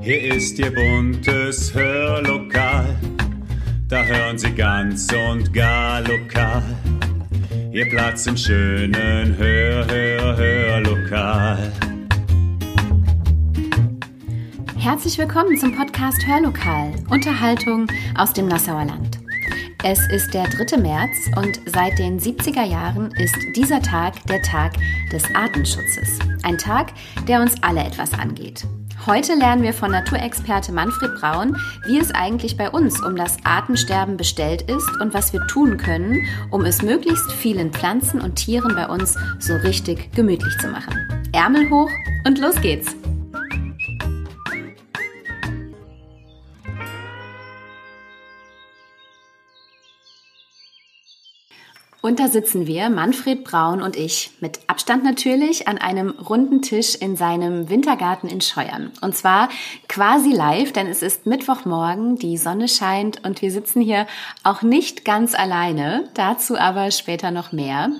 Hier ist Ihr buntes Hörlokal, da hören Sie ganz und gar lokal. Ihr Platz im schönen Hör, Hör, Hörlokal. Herzlich willkommen zum Podcast Hörlokal, Unterhaltung aus dem Nassauer Land. Es ist der 3. März und seit den 70er Jahren ist dieser Tag der Tag des Artenschutzes. Ein Tag, der uns alle etwas angeht. Heute lernen wir von Naturexperte Manfred Braun, wie es eigentlich bei uns um das Artensterben bestellt ist und was wir tun können, um es möglichst vielen Pflanzen und Tieren bei uns so richtig gemütlich zu machen. Ärmel hoch und los geht's! Und da sitzen wir, Manfred Braun und ich, mit Abstand natürlich, an einem runden Tisch in seinem Wintergarten in Scheuern. Und zwar quasi live, denn es ist Mittwochmorgen, die Sonne scheint und wir sitzen hier auch nicht ganz alleine, dazu aber später noch mehr.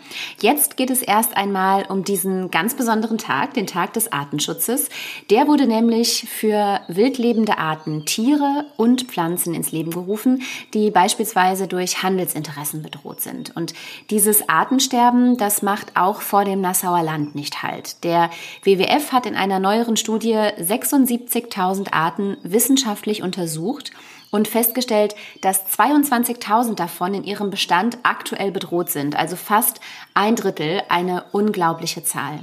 Jetzt geht es erst einmal um diesen ganz besonderen Tag, den Tag des Artenschutzes. Der wurde nämlich für wildlebende Arten, Tiere und Pflanzen ins Leben gerufen, die beispielsweise durch Handelsinteressen bedroht sind. Und dieses Artensterben, das macht auch vor dem Nassauer Land nicht halt. Der WWF hat in einer neueren Studie 76.000 Arten wissenschaftlich untersucht und festgestellt, dass 22.000 davon in ihrem Bestand aktuell bedroht sind, also fast ein Drittel, eine unglaubliche Zahl.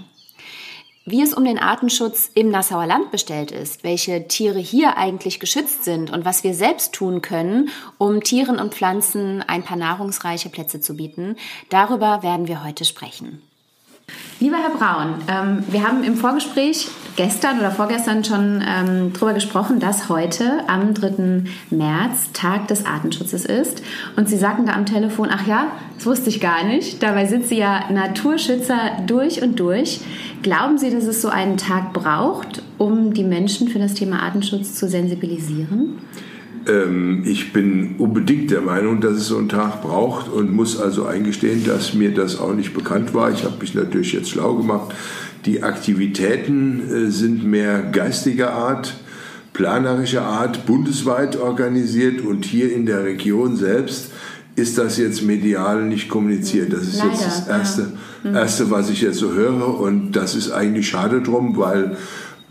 Wie es um den Artenschutz im Nassauer Land bestellt ist, welche Tiere hier eigentlich geschützt sind und was wir selbst tun können, um Tieren und Pflanzen ein paar nahrungsreiche Plätze zu bieten, darüber werden wir heute sprechen. Lieber Herr Braun, ähm, wir haben im Vorgespräch gestern oder vorgestern schon ähm, darüber gesprochen, dass heute am 3. März Tag des Artenschutzes ist. Und Sie sagten da am Telefon, ach ja, das wusste ich gar nicht. Dabei sind Sie ja Naturschützer durch und durch. Glauben Sie, dass es so einen Tag braucht, um die Menschen für das Thema Artenschutz zu sensibilisieren? Ähm, ich bin unbedingt der Meinung, dass es so einen Tag braucht und muss also eingestehen, dass mir das auch nicht bekannt war. Ich habe mich natürlich jetzt schlau gemacht. Die Aktivitäten äh, sind mehr geistiger Art, planerischer Art, bundesweit organisiert und hier in der Region selbst ist das jetzt medial nicht kommuniziert. Das ist Leider, jetzt das Erste, ja. Mhm. Erste, was ich jetzt so höre und das ist eigentlich schade drum, weil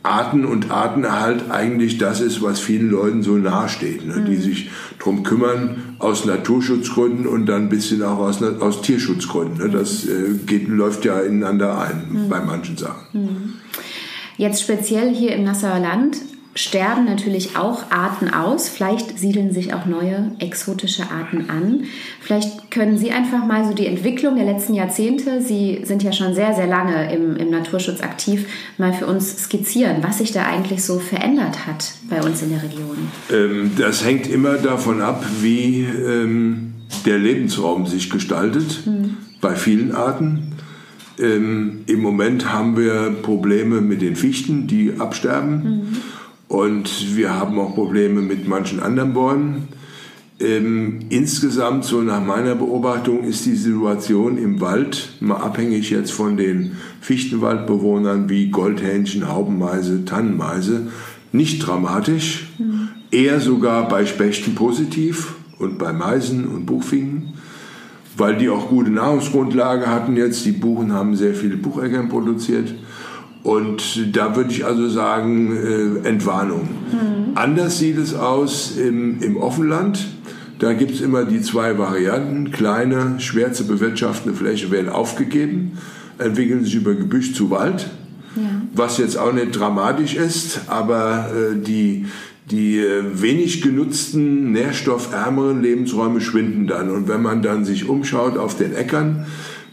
Arten und Artenerhalt eigentlich das ist, was vielen Leuten so nahesteht, ne? mhm. die sich darum kümmern aus Naturschutzgründen und dann ein bisschen auch aus, aus Tierschutzgründen. Ne? Das äh, geht, läuft ja ineinander ein mhm. bei manchen Sachen. Mhm. Jetzt speziell hier im Nassauer Land sterben natürlich auch Arten aus. Vielleicht siedeln sich auch neue exotische Arten an. Vielleicht können Sie einfach mal so die Entwicklung der letzten Jahrzehnte, Sie sind ja schon sehr, sehr lange im, im Naturschutz aktiv, mal für uns skizzieren, was sich da eigentlich so verändert hat bei uns in der Region. Ähm, das hängt immer davon ab, wie ähm, der Lebensraum sich gestaltet mhm. bei vielen Arten. Ähm, Im Moment haben wir Probleme mit den Fichten, die absterben. Mhm. Und wir haben auch Probleme mit manchen anderen Bäumen. Ähm, insgesamt, so nach meiner Beobachtung, ist die Situation im Wald, mal abhängig jetzt von den Fichtenwaldbewohnern wie Goldhähnchen, Haubenmeise, Tannenmeise, nicht dramatisch. Mhm. Eher sogar bei Spechten positiv und bei Meisen und Buchfinken, weil die auch gute Nahrungsgrundlage hatten jetzt. Die Buchen haben sehr viele Bucheckern produziert. Und da würde ich also sagen, äh, Entwarnung. Mhm. Anders sieht es aus im, im Offenland. Da gibt es immer die zwei Varianten. Kleine, schwer zu bewirtschaftende Flächen werden aufgegeben, entwickeln sich über Gebüsch zu Wald. Ja. Was jetzt auch nicht dramatisch ist, aber äh, die, die äh, wenig genutzten, nährstoffärmeren Lebensräume schwinden dann. Und wenn man dann sich umschaut auf den Äckern,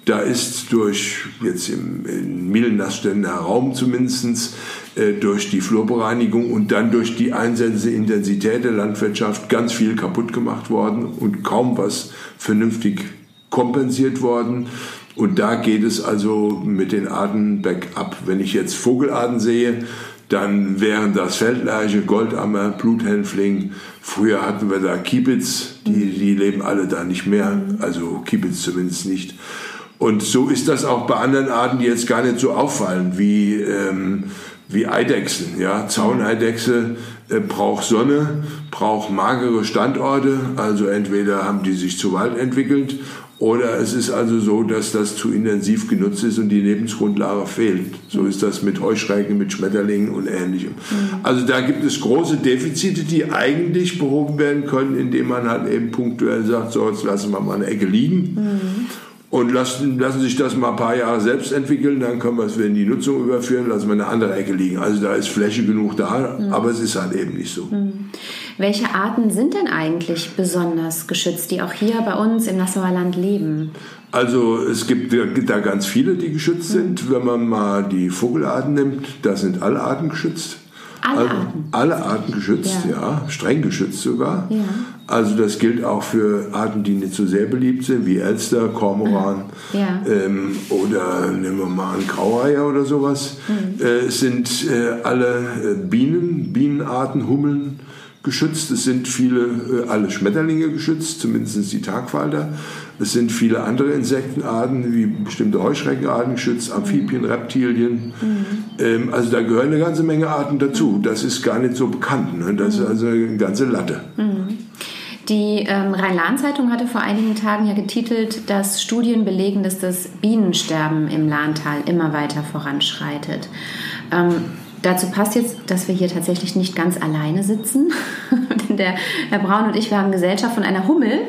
da ist durch, jetzt im, in Millenastständer Raum zumindest, äh, durch die Flurbereinigung und dann durch die einsetzende Intensität der Landwirtschaft ganz viel kaputt gemacht worden und kaum was vernünftig kompensiert worden. Und da geht es also mit den Arten bergab. Wenn ich jetzt Vogelarten sehe, dann wären das Feldlerche, Goldammer, Bluthänfling. Früher hatten wir da Kiebitz, die, die leben alle da nicht mehr, also Kiebitz zumindest nicht. Und so ist das auch bei anderen Arten, die jetzt gar nicht so auffallen, wie ähm, wie Eidechsen. Ja? Zauneidechse äh, braucht Sonne, braucht magere Standorte, also entweder haben die sich zu Wald entwickelt oder es ist also so, dass das zu intensiv genutzt ist und die Lebensgrundlage fehlt. So ist das mit Heuschrecken, mit Schmetterlingen und ähnlichem. Mhm. Also da gibt es große Defizite, die eigentlich behoben werden können, indem man halt eben punktuell sagt, so jetzt lassen wir mal eine Ecke liegen. Mhm und lassen, lassen sich das mal ein paar Jahre selbst entwickeln, dann können wir es wieder in die Nutzung überführen, lassen wir eine andere Ecke liegen. Also da ist Fläche genug da, mhm. aber es ist halt eben nicht so. Mhm. Welche Arten sind denn eigentlich besonders geschützt, die auch hier bei uns im Nassauer Land leben? Also es gibt da ganz viele, die geschützt mhm. sind. Wenn man mal die Vogelarten nimmt, da sind alle Arten geschützt. Alle also, Arten? Alle Arten geschützt, ja. ja. streng geschützt sogar. Ja. Also das gilt auch für Arten, die nicht so sehr beliebt sind, wie Elster, Kormoran ja. ähm, oder nehmen wir mal einen Graureiher oder sowas. Mhm. Äh, es sind äh, alle äh, Bienen, Bienenarten, Hummeln, geschützt. Es sind viele, äh, alle Schmetterlinge geschützt, zumindest die Tagfalter. Es sind viele andere Insektenarten, wie bestimmte Heuschreckenarten geschützt, Amphibien, Reptilien. Mhm. Ähm, also da gehören eine ganze Menge Arten dazu. Das ist gar nicht so bekannt. Ne? Das ist also eine ganze Latte. Mhm. Die ähm, Rhein-Lahn-Zeitung hatte vor einigen Tagen ja getitelt, dass Studien belegen, dass das Bienensterben im Lahntal immer weiter voranschreitet. Ähm, Dazu passt jetzt, dass wir hier tatsächlich nicht ganz alleine sitzen. Denn der Herr Braun und ich, wir haben Gesellschaft von einer Hummel,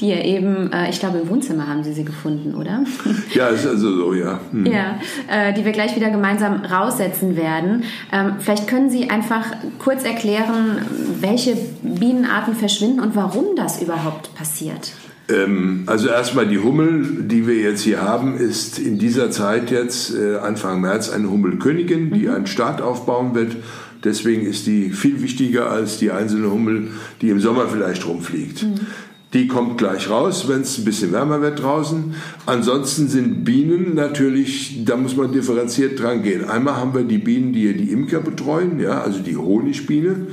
die ja eben, äh, ich glaube im Wohnzimmer haben Sie sie gefunden, oder? Ja, ist also so, ja. Hm. Ja, äh, die wir gleich wieder gemeinsam raussetzen werden. Ähm, vielleicht können Sie einfach kurz erklären, welche Bienenarten verschwinden und warum das überhaupt passiert. Ähm, also erstmal die Hummel, die wir jetzt hier haben, ist in dieser Zeit jetzt äh, Anfang März eine Hummelkönigin, die mhm. einen Staat aufbauen wird. Deswegen ist die viel wichtiger als die einzelne Hummel, die im Sommer vielleicht rumfliegt. Mhm. Die kommt gleich raus, wenn es ein bisschen wärmer wird draußen. Ansonsten sind Bienen natürlich, da muss man differenziert dran gehen. Einmal haben wir die Bienen, die die Imker betreuen, ja, also die Honigbiene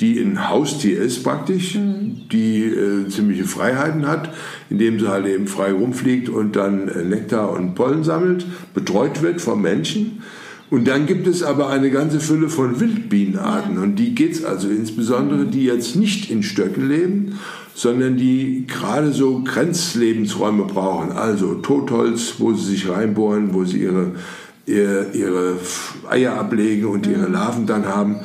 die ein Haustier ist praktisch, mhm. die äh, ziemliche Freiheiten hat, indem sie halt eben frei rumfliegt und dann äh, Nektar und Pollen sammelt, betreut wird vom Menschen. Und dann gibt es aber eine ganze Fülle von Wildbienenarten ja. und die geht es also insbesondere, die jetzt nicht in Stöcken leben, sondern die gerade so Grenzlebensräume brauchen, also Totholz, wo sie sich reinbohren, wo sie ihre ihre Eier ablegen und ihre mhm. Larven dann haben.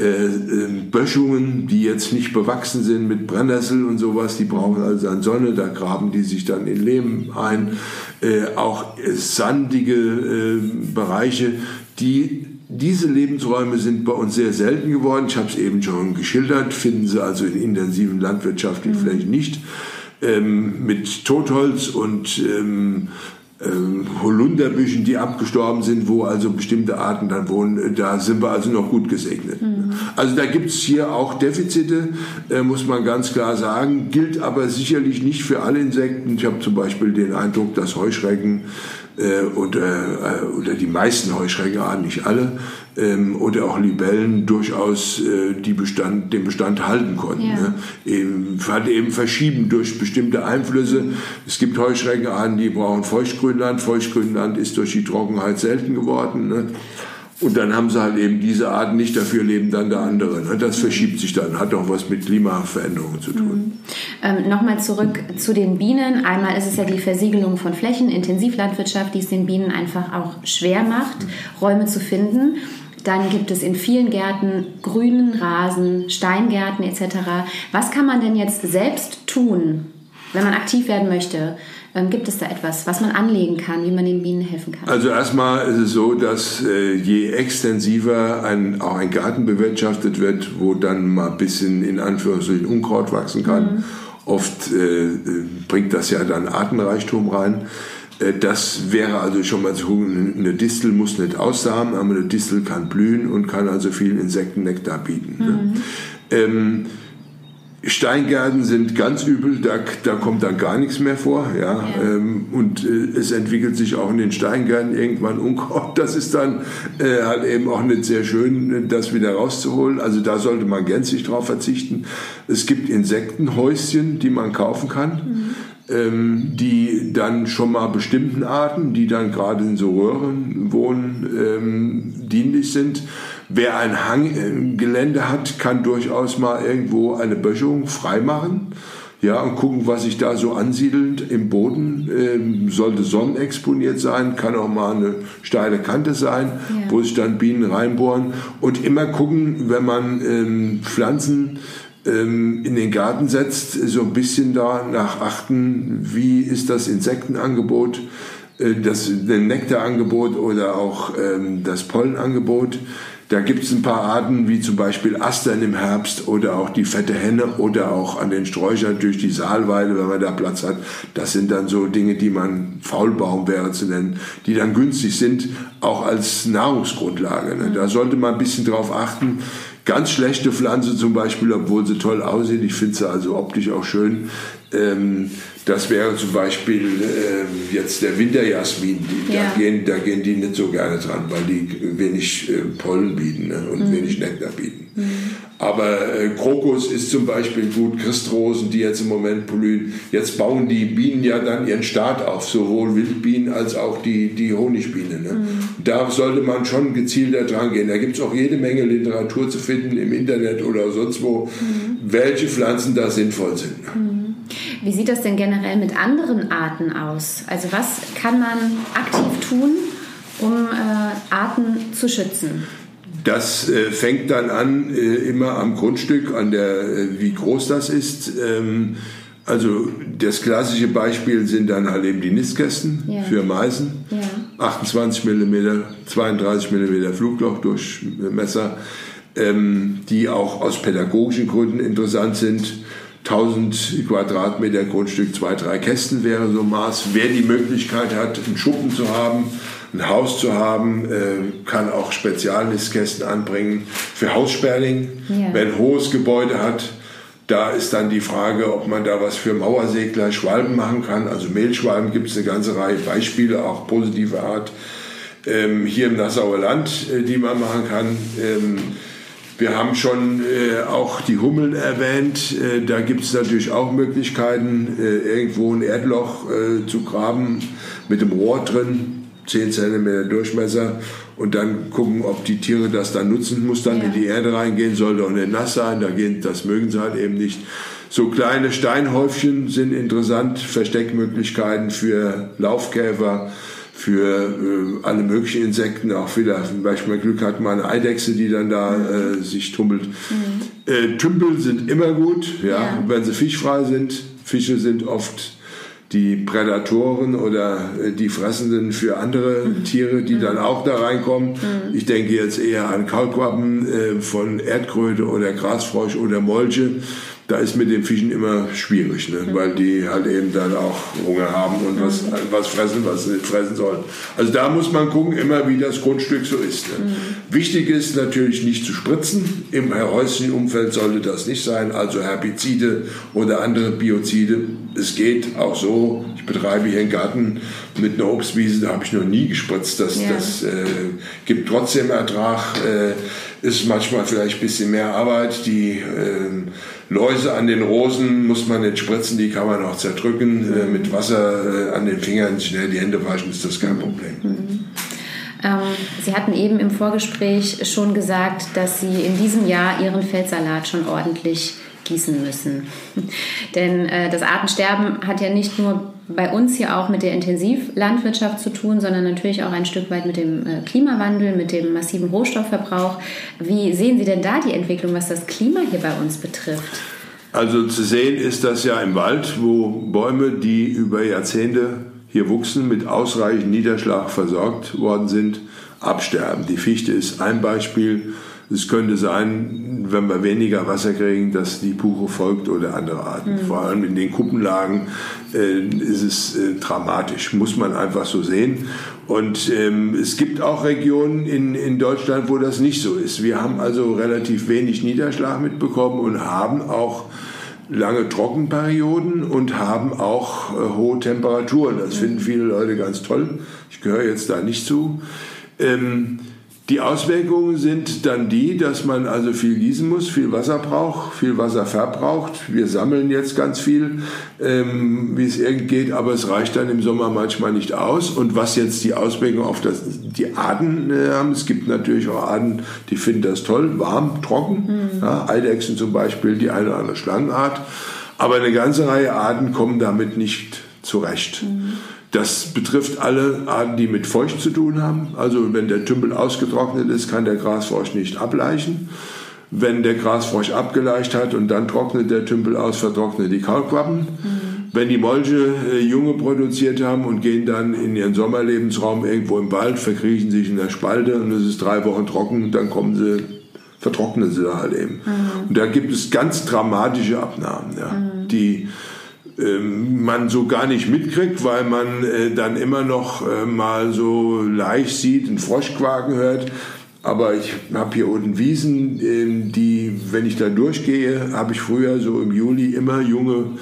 Äh, ähm, Böschungen, die jetzt nicht bewachsen sind mit Brennnessel und sowas, die brauchen also an Sonne, da graben die sich dann in Lehm ein. Äh, auch sandige äh, Bereiche, die diese Lebensräume sind bei uns sehr selten geworden. Ich habe es eben schon geschildert, finden Sie also in intensiven landwirtschaftlichen mhm. Flächen nicht. Ähm, mit Totholz und ähm, ähm, Holunderbüschen, die abgestorben sind, wo also bestimmte Arten dann wohnen, da sind wir also noch gut gesegnet. Mhm. Also da gibt es hier auch Defizite, äh, muss man ganz klar sagen, gilt aber sicherlich nicht für alle Insekten. Ich habe zum Beispiel den Eindruck, dass Heuschrecken äh, oder, äh, oder die meisten Heuschreckenarten, nicht alle, ähm, oder auch Libellen durchaus äh, die Bestand, den Bestand halten konnten. Ja. Ne? Eben, halt eben verschieben durch bestimmte Einflüsse. Es gibt Heuschreckenarten, die brauchen Feuchtgrünland. Feuchtgrünland ist durch die Trockenheit selten geworden. Ne? Und dann haben sie halt eben diese Arten nicht, dafür leben dann der andere. Ne? Das verschiebt sich dann, hat auch was mit Klimaveränderungen zu tun. Mhm. Ähm, Nochmal zurück zu den Bienen. Einmal ist es ja die Versiegelung von Flächen, Intensivlandwirtschaft, die es den Bienen einfach auch schwer macht, Räume zu finden. Dann gibt es in vielen Gärten grünen Rasen, Steingärten etc. Was kann man denn jetzt selbst tun, wenn man aktiv werden möchte? Ähm, gibt es da etwas, was man anlegen kann, wie man den Bienen helfen kann? Also erstmal ist es so, dass äh, je extensiver ein, auch ein Garten bewirtschaftet wird, wo dann mal ein bisschen in Anführungsstrichen Unkraut wachsen kann, mhm. oft äh, bringt das ja dann Artenreichtum rein. Äh, das wäre also schon mal so, eine Distel muss nicht aussamen, aber eine Distel kann blühen und kann also viel Insektennektar bieten. Ne? Mhm. Ne? Ähm, Steingärten sind ganz übel, da, da kommt dann gar nichts mehr vor. Ja? ja. Ähm, und äh, es entwickelt sich auch in den Steingärten irgendwann Unkraut. Das ist dann äh, halt eben auch nicht sehr schön, das wieder rauszuholen. Also da sollte man gänzlich drauf verzichten. Es gibt Insektenhäuschen, die man kaufen kann. Mhm. Ähm, die dann schon mal bestimmten Arten, die dann gerade in so Röhren wohnen, ähm, dienlich sind. Wer ein Hanggelände hat, kann durchaus mal irgendwo eine Böschung freimachen ja, und gucken, was sich da so ansiedelt im Boden. Ähm, sollte sonnenexponiert sein, kann auch mal eine steile Kante sein, ja. wo sich dann Bienen reinbohren. Und immer gucken, wenn man ähm, Pflanzen ähm, in den Garten setzt, so ein bisschen danach achten, wie ist das Insektenangebot, äh, das Nektarangebot oder auch ähm, das Pollenangebot. Da gibt es ein paar Arten, wie zum Beispiel Astern im Herbst oder auch die fette Henne oder auch an den Sträuchern durch die Saalweide, wenn man da Platz hat. Das sind dann so Dinge, die man Faulbaum wäre zu nennen, die dann günstig sind, auch als Nahrungsgrundlage. Ne? Da sollte man ein bisschen drauf achten. Ganz schlechte Pflanze zum Beispiel, obwohl sie toll aussieht, ich finde sie also optisch auch schön, das wäre zum Beispiel äh, jetzt der Winterjasmin. Ja. Da, gehen, da gehen die nicht so gerne dran, weil die wenig äh, Pollen bieten ne, und mhm. wenig Nektar bieten. Mhm. Aber äh, Krokus ist zum Beispiel gut, Christrosen, die jetzt im Moment blühen. Jetzt bauen die Bienen ja dann ihren Staat auf, sowohl Wildbienen als auch die, die Honigbiene. Ne? Mhm. Da sollte man schon gezielter dran gehen. Da gibt es auch jede Menge Literatur zu finden im Internet oder sonst wo, mhm. welche Pflanzen da sinnvoll sind. Ne? Wie sieht das denn generell mit anderen Arten aus? Also was kann man aktiv tun, um äh, Arten zu schützen? Das äh, fängt dann an äh, immer am Grundstück, an der, äh, wie groß das ist. Ähm, also das klassische Beispiel sind dann halt eben die Nistkästen ja. für Meisen. Ja. 28 mm, 32 mm Flugloch durch Messer, ähm, die auch aus pädagogischen Gründen interessant sind. 1000 Quadratmeter Grundstück, zwei, drei Kästen wäre so Maß. Wer die Möglichkeit hat, einen Schuppen zu haben, ein Haus zu haben, äh, kann auch Spezialnistkästen anbringen für Haussperling. Ja. Wer ein hohes Gebäude hat, da ist dann die Frage, ob man da was für Mauersegler, Schwalben machen kann. Also Mehlschwalben gibt es eine ganze Reihe Beispiele, auch positive Art. Ähm, hier im Nassauer Land, äh, die man machen kann. Ähm, wir haben schon äh, auch die Hummeln erwähnt. Äh, da gibt es natürlich auch Möglichkeiten, äh, irgendwo ein Erdloch äh, zu graben mit dem Rohr drin, 10 cm Durchmesser und dann gucken, ob die Tiere das dann nutzen. Muss dann ja. in die Erde reingehen, soll doch nicht nass sein. Da gehen, das mögen sie halt eben nicht. So kleine Steinhäufchen sind interessant, Versteckmöglichkeiten für Laufkäfer für äh, alle möglichen Insekten, auch wieder, zum Beispiel Glück hat mal eine Eidechse, die dann da mhm. äh, sich tummelt. Mhm. Äh, Tümpel sind immer gut, ja, ja, wenn sie fischfrei sind. Fische sind oft die Prädatoren oder äh, die Fressenden für andere mhm. Tiere, die mhm. dann auch da reinkommen. Mhm. Ich denke jetzt eher an Kaulquappen äh, von Erdkröte oder Grasfrosch oder Molche da ist mit den Fischen immer schwierig, ne? Mhm. weil die halt eben dann auch Hunger haben und was, mhm. was fressen, was sie fressen sollen. Also da muss man gucken, immer wie das Grundstück so ist. Ne? Mhm. Wichtig ist natürlich nicht zu spritzen. Im häuslichen Umfeld sollte das nicht sein, also Herbizide oder andere Biozide. Es geht auch so. Ich betreibe hier einen Garten mit einer Obstwiese, da habe ich noch nie gespritzt. Das, ja. das äh, gibt trotzdem Ertrag. Äh, ist manchmal vielleicht ein bisschen mehr Arbeit. Die äh, Läuse an den Rosen muss man nicht spritzen, die kann man auch zerdrücken. Äh, mit Wasser äh, an den Fingern schnell die Hände waschen, ist das kein Problem. Mhm. Ähm, Sie hatten eben im Vorgespräch schon gesagt, dass Sie in diesem Jahr Ihren Feldsalat schon ordentlich gießen müssen. Denn äh, das Artensterben hat ja nicht nur bei uns hier auch mit der Intensivlandwirtschaft zu tun, sondern natürlich auch ein Stück weit mit dem äh, Klimawandel, mit dem massiven Rohstoffverbrauch. Wie sehen Sie denn da die Entwicklung, was das Klima hier bei uns betrifft? Also zu sehen ist das ja im Wald, wo Bäume, die über Jahrzehnte hier wuchsen, mit ausreichend Niederschlag versorgt worden sind, absterben. Die Fichte ist ein Beispiel. Es könnte sein, wenn wir weniger Wasser kriegen, dass die Buche folgt oder andere Arten. Mhm. Vor allem in den Kuppenlagen äh, ist es äh, dramatisch, muss man einfach so sehen. Und ähm, es gibt auch Regionen in, in Deutschland, wo das nicht so ist. Wir haben also relativ wenig Niederschlag mitbekommen und haben auch lange Trockenperioden und haben auch äh, hohe Temperaturen. Das finden viele Leute ganz toll. Ich gehöre jetzt da nicht zu. Ähm, Die Auswirkungen sind dann die, dass man also viel gießen muss, viel Wasser braucht, viel Wasser verbraucht. Wir sammeln jetzt ganz viel, ähm, wie es irgend geht, aber es reicht dann im Sommer manchmal nicht aus. Und was jetzt die Auswirkungen auf das, die Arten äh, haben, es gibt natürlich auch Arten, die finden das toll, warm, trocken. Mhm. Ja, Eidechsen zum Beispiel, die eine oder andere Schlangenart. Aber eine ganze Reihe Arten kommen damit nicht zurecht. Mhm. Das betrifft alle Arten, die mit Feucht zu tun haben. Also wenn der Tümpel ausgetrocknet ist, kann der Grasfrosch nicht ableichen. Wenn der Grasfrosch abgeleicht hat und dann trocknet der Tümpel aus, vertrocknet die Kaulquappen. Mhm. Wenn die Molche äh, Junge produziert haben und gehen dann in ihren Sommerlebensraum irgendwo im Wald, verkriechen sich in der Spalte und es ist drei Wochen trocken, dann kommen sie, vertrocknen sie da halt eben. Mhm. Und da gibt es ganz dramatische Abnahmen, ja, mhm. die man so gar nicht mitkriegt, weil man äh, dann immer noch äh, mal so leicht sieht, einen Froschquaken hört. Aber ich habe hier unten Wiesen, ähm, die, wenn ich da durchgehe, habe ich früher so im Juli immer junge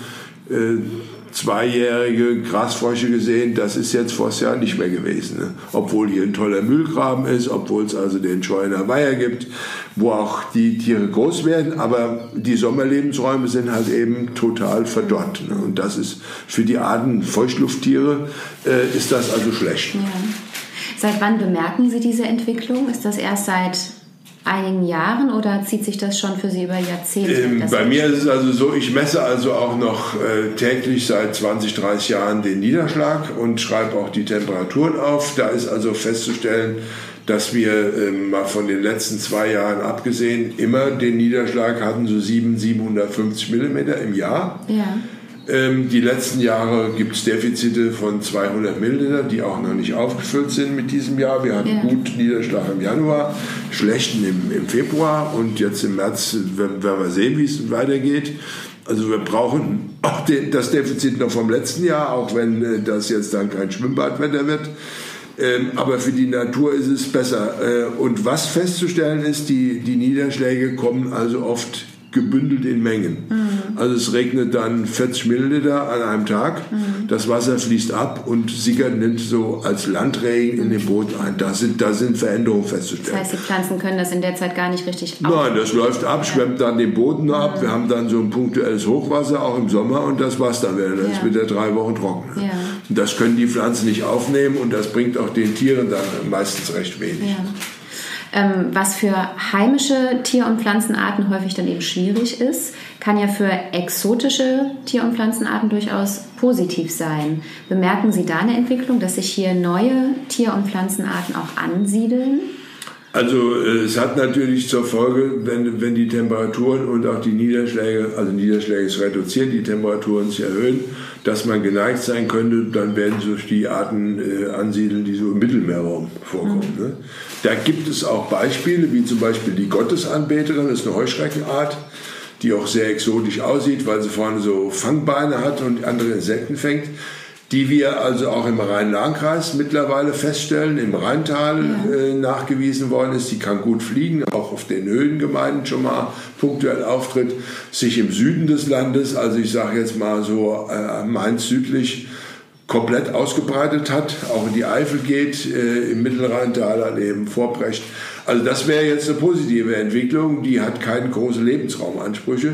äh, zweijährige Grasfrösche gesehen. Das ist jetzt vor Jahr nicht mehr gewesen. Ne? Obwohl hier ein toller Müllgraben ist, obwohl es also den Scheuner Weiher gibt, wo auch die Tiere groß werden. Aber die Sommerlebensräume sind halt eben total verdorrt. Ne? Und das ist für die Arten Feuchtlufttiere äh, ist das also schlecht. Ja. Seit wann bemerken Sie diese Entwicklung? Ist das erst seit einigen Jahren oder zieht sich das schon für Sie über Jahrzehnte? Ähm, bei mir ist es also so, ich messe also auch noch äh, täglich seit 20, 30 Jahren den Niederschlag und schreibe auch die Temperaturen auf. Da ist also festzustellen, dass wir äh, mal von den letzten zwei Jahren abgesehen immer den Niederschlag hatten, so 7, 750 Millimeter im Jahr. Ja. Ähm, die letzten Jahre gibt es Defizite von 200 Milliliter, die auch noch nicht aufgefüllt sind mit diesem Jahr. Wir hatten ja. gut Niederschlag im Januar, schlechten im, im Februar und jetzt im März werden wir sehen, wie es weitergeht. Also wir brauchen auch den, das Defizit noch vom letzten Jahr, auch wenn äh, das jetzt dann kein Schwimmbadwetter wird. Ähm, aber für die Natur ist es besser. Äh, und was festzustellen ist, die, die Niederschläge kommen also oft gebündelt in Mengen. Mhm. Also es regnet dann 40 Milliliter an einem Tag, mhm. das Wasser fließt ab und sickert nimmt so als Landregen in den Boden ein. Da sind, da sind Veränderungen festzustellen. Das heißt, die Pflanzen können das in der Zeit gar nicht richtig auf. Nein, das läuft ab, schwemmt dann den Boden ab. Mhm. Wir haben dann so ein punktuelles Hochwasser, auch im Sommer, und das war's dann wieder. Das ja. ist wieder drei Wochen trocken. Ja. Das können die Pflanzen nicht aufnehmen und das bringt auch den Tieren dann meistens recht wenig. Ja was für heimische Tier- und Pflanzenarten häufig dann eben schwierig ist, kann ja für exotische Tier- und Pflanzenarten durchaus positiv sein. Bemerken Sie da eine Entwicklung, dass sich hier neue Tier- und Pflanzenarten auch ansiedeln? Also äh, es hat natürlich zur Folge, wenn, wenn die Temperaturen und auch die Niederschläge, also Niederschläge ist reduziert, die Temperaturen sich erhöhen, dass man geneigt sein könnte, dann werden sich die Arten äh, ansiedeln, die so im Mittelmeerraum vorkommen. Mhm. Ne? Da gibt es auch Beispiele, wie zum Beispiel die Gottesanbeterin, das ist eine Heuschreckenart, die auch sehr exotisch aussieht, weil sie vorne so Fangbeine hat und andere Insekten fängt die wir also auch im Rhein-Lahn-Kreis mittlerweile feststellen, im Rheintal ja. äh, nachgewiesen worden ist. Die kann gut fliegen, auch auf den Höhengemeinden schon mal punktuell auftritt, sich im Süden des Landes, also ich sage jetzt mal so äh, Mainz südlich, komplett ausgebreitet hat, auch in die Eifel geht, äh, im Mittelrheintal an eben Vorbrecht. Also das wäre jetzt eine positive Entwicklung, die hat keine großen Lebensraumansprüche.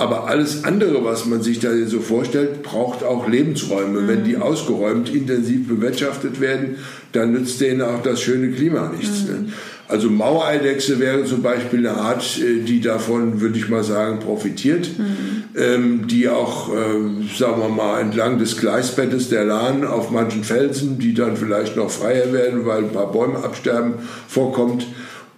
Aber alles andere, was man sich da so vorstellt, braucht auch Lebensräume. Mhm. Wenn die ausgeräumt, intensiv bewirtschaftet werden, dann nützt denen auch das schöne Klima nichts. Mhm. Ne? Also Mauereidechse wäre zum Beispiel eine Art, äh, die davon, würde ich mal sagen, profitiert, mhm. ähm, die auch, äh, sagen wir mal, entlang des Gleisbettes der Lahn auf manchen Felsen, die dann vielleicht noch freier werden, weil ein paar Bäume absterben, vorkommt.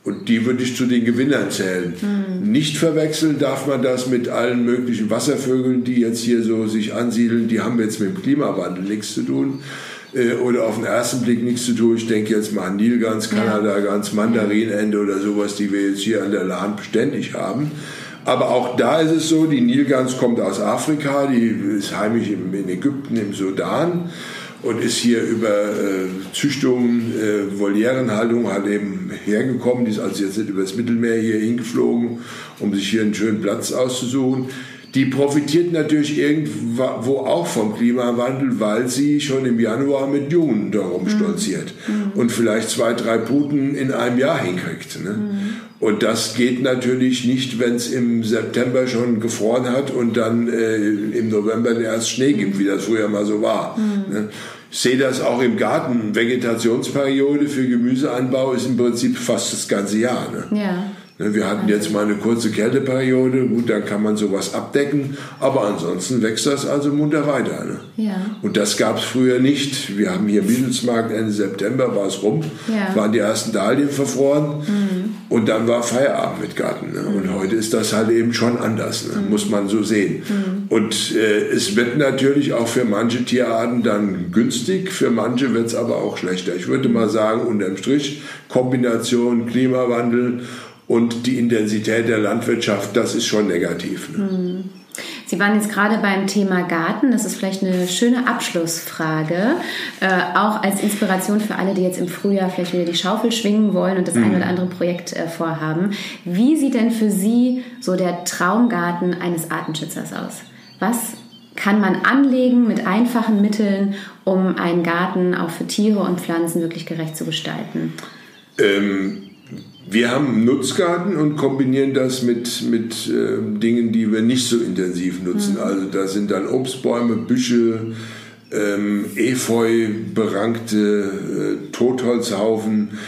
Und die würde ich zu den Gewinnern zählen. Mhm. Nicht verwechseln darf man das mit allen möglichen Wasservögeln, die jetzt hier so sich ansiedeln. Die haben jetzt mit dem Klimawandel nichts zu tun äh, oder auf den ersten Blick nichts zu tun. Ich denke jetzt mal an Nilgans, Kanadagans, Mandarinende oder sowas, die wir jetzt hier an der Lahn beständig haben. Aber auch da ist es so, die Nilgans kommt aus Afrika, die ist heimisch in Ägypten, im Sudan und ist hier über äh, Züchtung, äh, Volierenhaltung halt eben hergekommen. Die ist also jetzt nicht über das Mittelmeer hier hingeflogen, um sich hier einen schönen Platz auszusuchen. die profitiert natürlich irgendwo auch vom Klimawandel, weil sie schon im Januar mit Jungen darum stolziert mhm. und vielleicht zwei, drei Puten in einem Jahr hinkriegt. Ne? Mhm. Und das geht natürlich nicht, wenn es im September schon gefroren hat und dann äh, im November erst Schnee gibt, wie das früher mal so war. Mhm. Ne? Ich sehe das auch im Garten. Vegetationsperiode für Gemüseanbau ist im Prinzip fast das ganze Jahr. Ne? Ja. Ne, wir hatten jetzt mal eine kurze Kälteperiode, gut, da kann man sowas abdecken, aber ansonsten wächst das also munter weiter. Ne? Ja. Und das gab es früher nicht. Wir haben hier Mittelsmarkt Ende September, war es rum, ja. waren die ersten Dahlien verfroren mhm. Und dann war Feierabend mit Garten. Ne? Und mhm. heute ist das halt eben schon anders, ne? mhm. muss man so sehen. Mhm. Und äh, es wird natürlich auch für manche Tierarten dann günstig, für manche wird es aber auch schlechter. Ich würde mal sagen, unterm Strich, Kombination Klimawandel und die Intensität der Landwirtschaft, das ist schon negativ. Ne? Hm. Sie waren jetzt gerade beim Thema Garten. Das ist vielleicht eine schöne Abschlussfrage, äh, auch als Inspiration für alle, die jetzt im Frühjahr vielleicht wieder die Schaufel schwingen wollen und das mhm. ein oder andere Projekt äh, vorhaben. Wie sieht denn für Sie so der Traumgarten eines Artenschützers aus? Was kann man anlegen mit einfachen Mitteln, um einen Garten auch für Tiere und Pflanzen wirklich gerecht zu gestalten? Ähm wir haben einen Nutzgarten und kombinieren das mit, mit äh, Dingen, die wir nicht so intensiv nutzen. Mhm. Also da sind dann Obstbäume, Büsche, ähm, Efeu, berankte äh, Totholzhaufen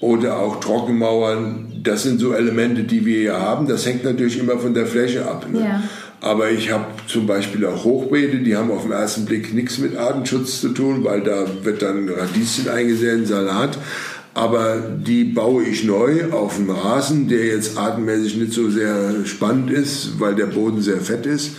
oder auch Trockenmauern. Das sind so Elemente, die wir hier haben. Das hängt natürlich immer von der Fläche ab. Ne? Ja. Aber ich habe zum Beispiel auch Hochbeete, die haben auf den ersten Blick nichts mit Artenschutz zu tun, weil da wird dann Radieschen eingesät, Salat aber die baue ich neu auf dem Rasen, der jetzt artenmäßig nicht so sehr spannend ist, weil der Boden sehr fett ist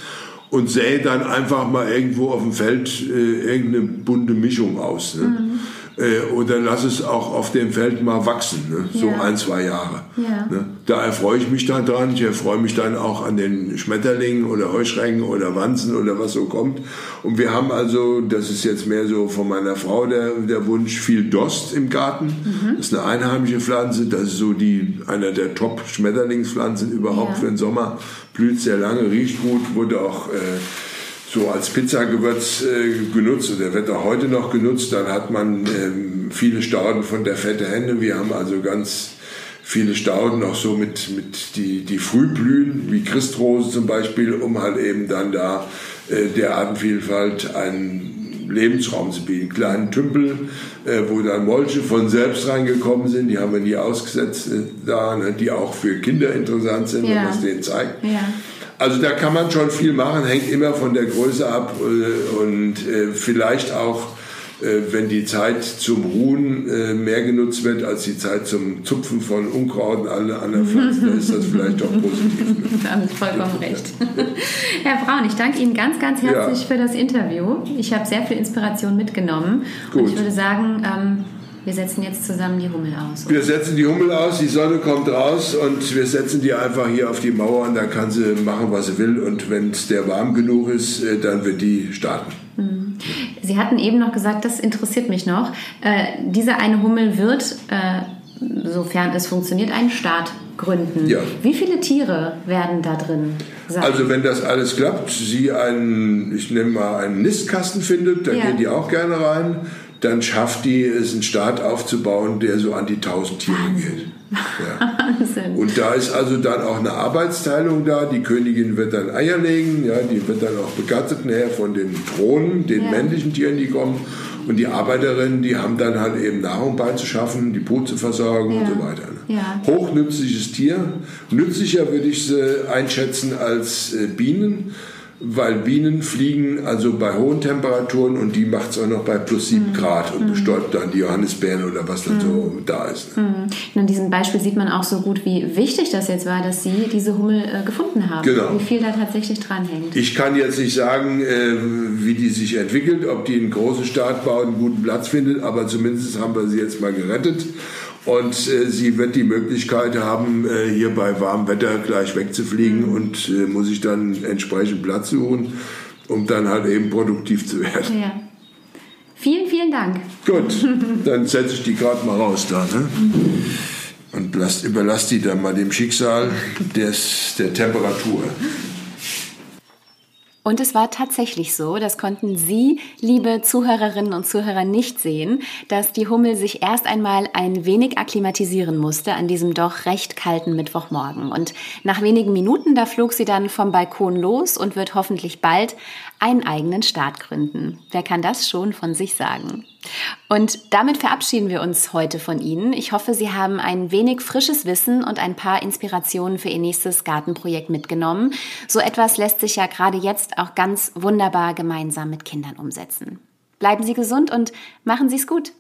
und sähe dann einfach mal irgendwo auf dem Feld äh, irgendeine bunte Mischung aus. Ne? Mhm. Äh, oder lass es auch auf dem Feld mal wachsen, ne? so ja. ein, zwei Jahre. Ja. Ne? Da erfreue ich mich dann dran. Ich erfreue mich dann auch an den Schmetterlingen oder Heuschrecken oder Wanzen oder was so kommt. Und wir haben also, das ist jetzt mehr so von meiner Frau der, der Wunsch, viel Dost im Garten. Mhm. Das ist eine einheimische Pflanze. Das ist so die, einer der Top-Schmetterlingspflanzen überhaupt ja. für den Sommer. Blüht sehr lange, riecht gut, wurde auch... Äh, so als Pizzagewürz äh, genutzt oder wird auch heute noch genutzt. Dann hat man ähm, viele Stauden von der fette Hände. Wir haben also ganz viele Stauden auch so mit, mit die, die früh blühen, wie Christrose zum Beispiel, um halt eben dann da äh, der Artenvielfalt einen Lebensraum zu bieten. Kleinen Tümpel, äh, wo dann Molche von selbst reingekommen sind, die haben wir nie ausgesetzt äh, da, ne, die auch für Kinder interessant sind, ja. wenn man es denen zeigt. Ja. Also da kann man schon viel machen, hängt immer von der Größe ab äh, und äh, vielleicht auch, äh, wenn die Zeit zum Ruhen mehr genutzt wird als die Zeit zum Zupfen von Unkraut und allen anderen Pflanzen, dann ist das vielleicht doch positiv. da haben Sie vollkommen recht. Herr Braun, ich danke Ihnen ganz, ganz herzlich ja. für das Interview. Ich habe sehr viel Inspiration mitgenommen Gut. und ich würde sagen, ähm, wir setzen jetzt zusammen die Hummel aus. Oder? Wir setzen die Hummel aus, die Sonne kommt raus und wir setzen die einfach hier auf die Mauer und da kann sie machen, was sie will. Und wenn es der warm genug ist, äh, dann wird die starten. Mhm. Sie hatten eben noch gesagt, das interessiert mich noch. Äh, diese eine Hummel wird, äh, sofern es funktioniert, einen Start gründen. Ja. Wie viele Tiere werden da drin sein? Also wenn das alles klappt, sie einen, ich nenne mal einen Nistkasten findet, da ja. gehen die auch gerne rein dann schafft die es, einen Staat aufzubauen, der so an die 1000 Tiere geht. Ja. Und da ist also dann auch eine Arbeitsteilung da. Die Königin wird dann Eier legen, ja, die wird dann auch begattet nachher von den Thronen, den ja. männlichen Tieren, die kommen. Und die Arbeiterinnen, die haben dann halt eben Nahrung beizuschaffen, die Brut zu versorgen ja. und so weiter. Ne? Ja. Hochnützliches Tier. Nützlicher würde ich sie einschätzen als äh, Bienen weil Bienen fliegen also bei hohen Temperaturen und die macht es auch noch bei plus 7 mhm. Grad und mhm. bestäubt dann die Johannisbeeren oder was dann mhm. so da ist. Mhm. In diesem Beispiel sieht man auch so gut, wie wichtig das jetzt war, dass Sie diese Hummel äh, gefunden haben. Genau. Wie viel da tatsächlich dranhängt. Ich kann jetzt nicht sagen, äh, wie die sich entwickelt, ob die einen großen Start baut, einen guten Platz findet, aber zumindest haben wir sie jetzt mal gerettet. Und äh, sie wird die Möglichkeit haben, äh, hier bei warmem Wetter gleich wegzufliegen mhm. und äh, muss sich dann entsprechend Platz suchen, um dann halt eben produktiv zu werden. Ja. Vielen, vielen Dank. Gut, dann setze ich die gerade mal raus da. Ne? Und lasst, überlasst die dann mal dem Schicksal des, der Temperatur. Und es war tatsächlich so, das konnten Sie, liebe Zuhörerinnen und Zuhörer, nicht sehen, dass die Hummel sich erst einmal ein wenig akklimatisieren musste an diesem doch recht kalten Mittwochmorgen. Und nach wenigen Minuten, da flog sie dann vom Balkon los und wird hoffentlich bald einen eigenen Staat gründen. Wer kann das schon von sich sagen? Und damit verabschieden wir uns heute von Ihnen. Ich hoffe, Sie haben ein wenig frisches Wissen und ein paar Inspirationen für Ihr nächstes Gartenprojekt mitgenommen. So etwas lässt sich ja gerade jetzt auch ganz wunderbar gemeinsam mit Kindern umsetzen. Bleiben Sie gesund und machen Sie es gut.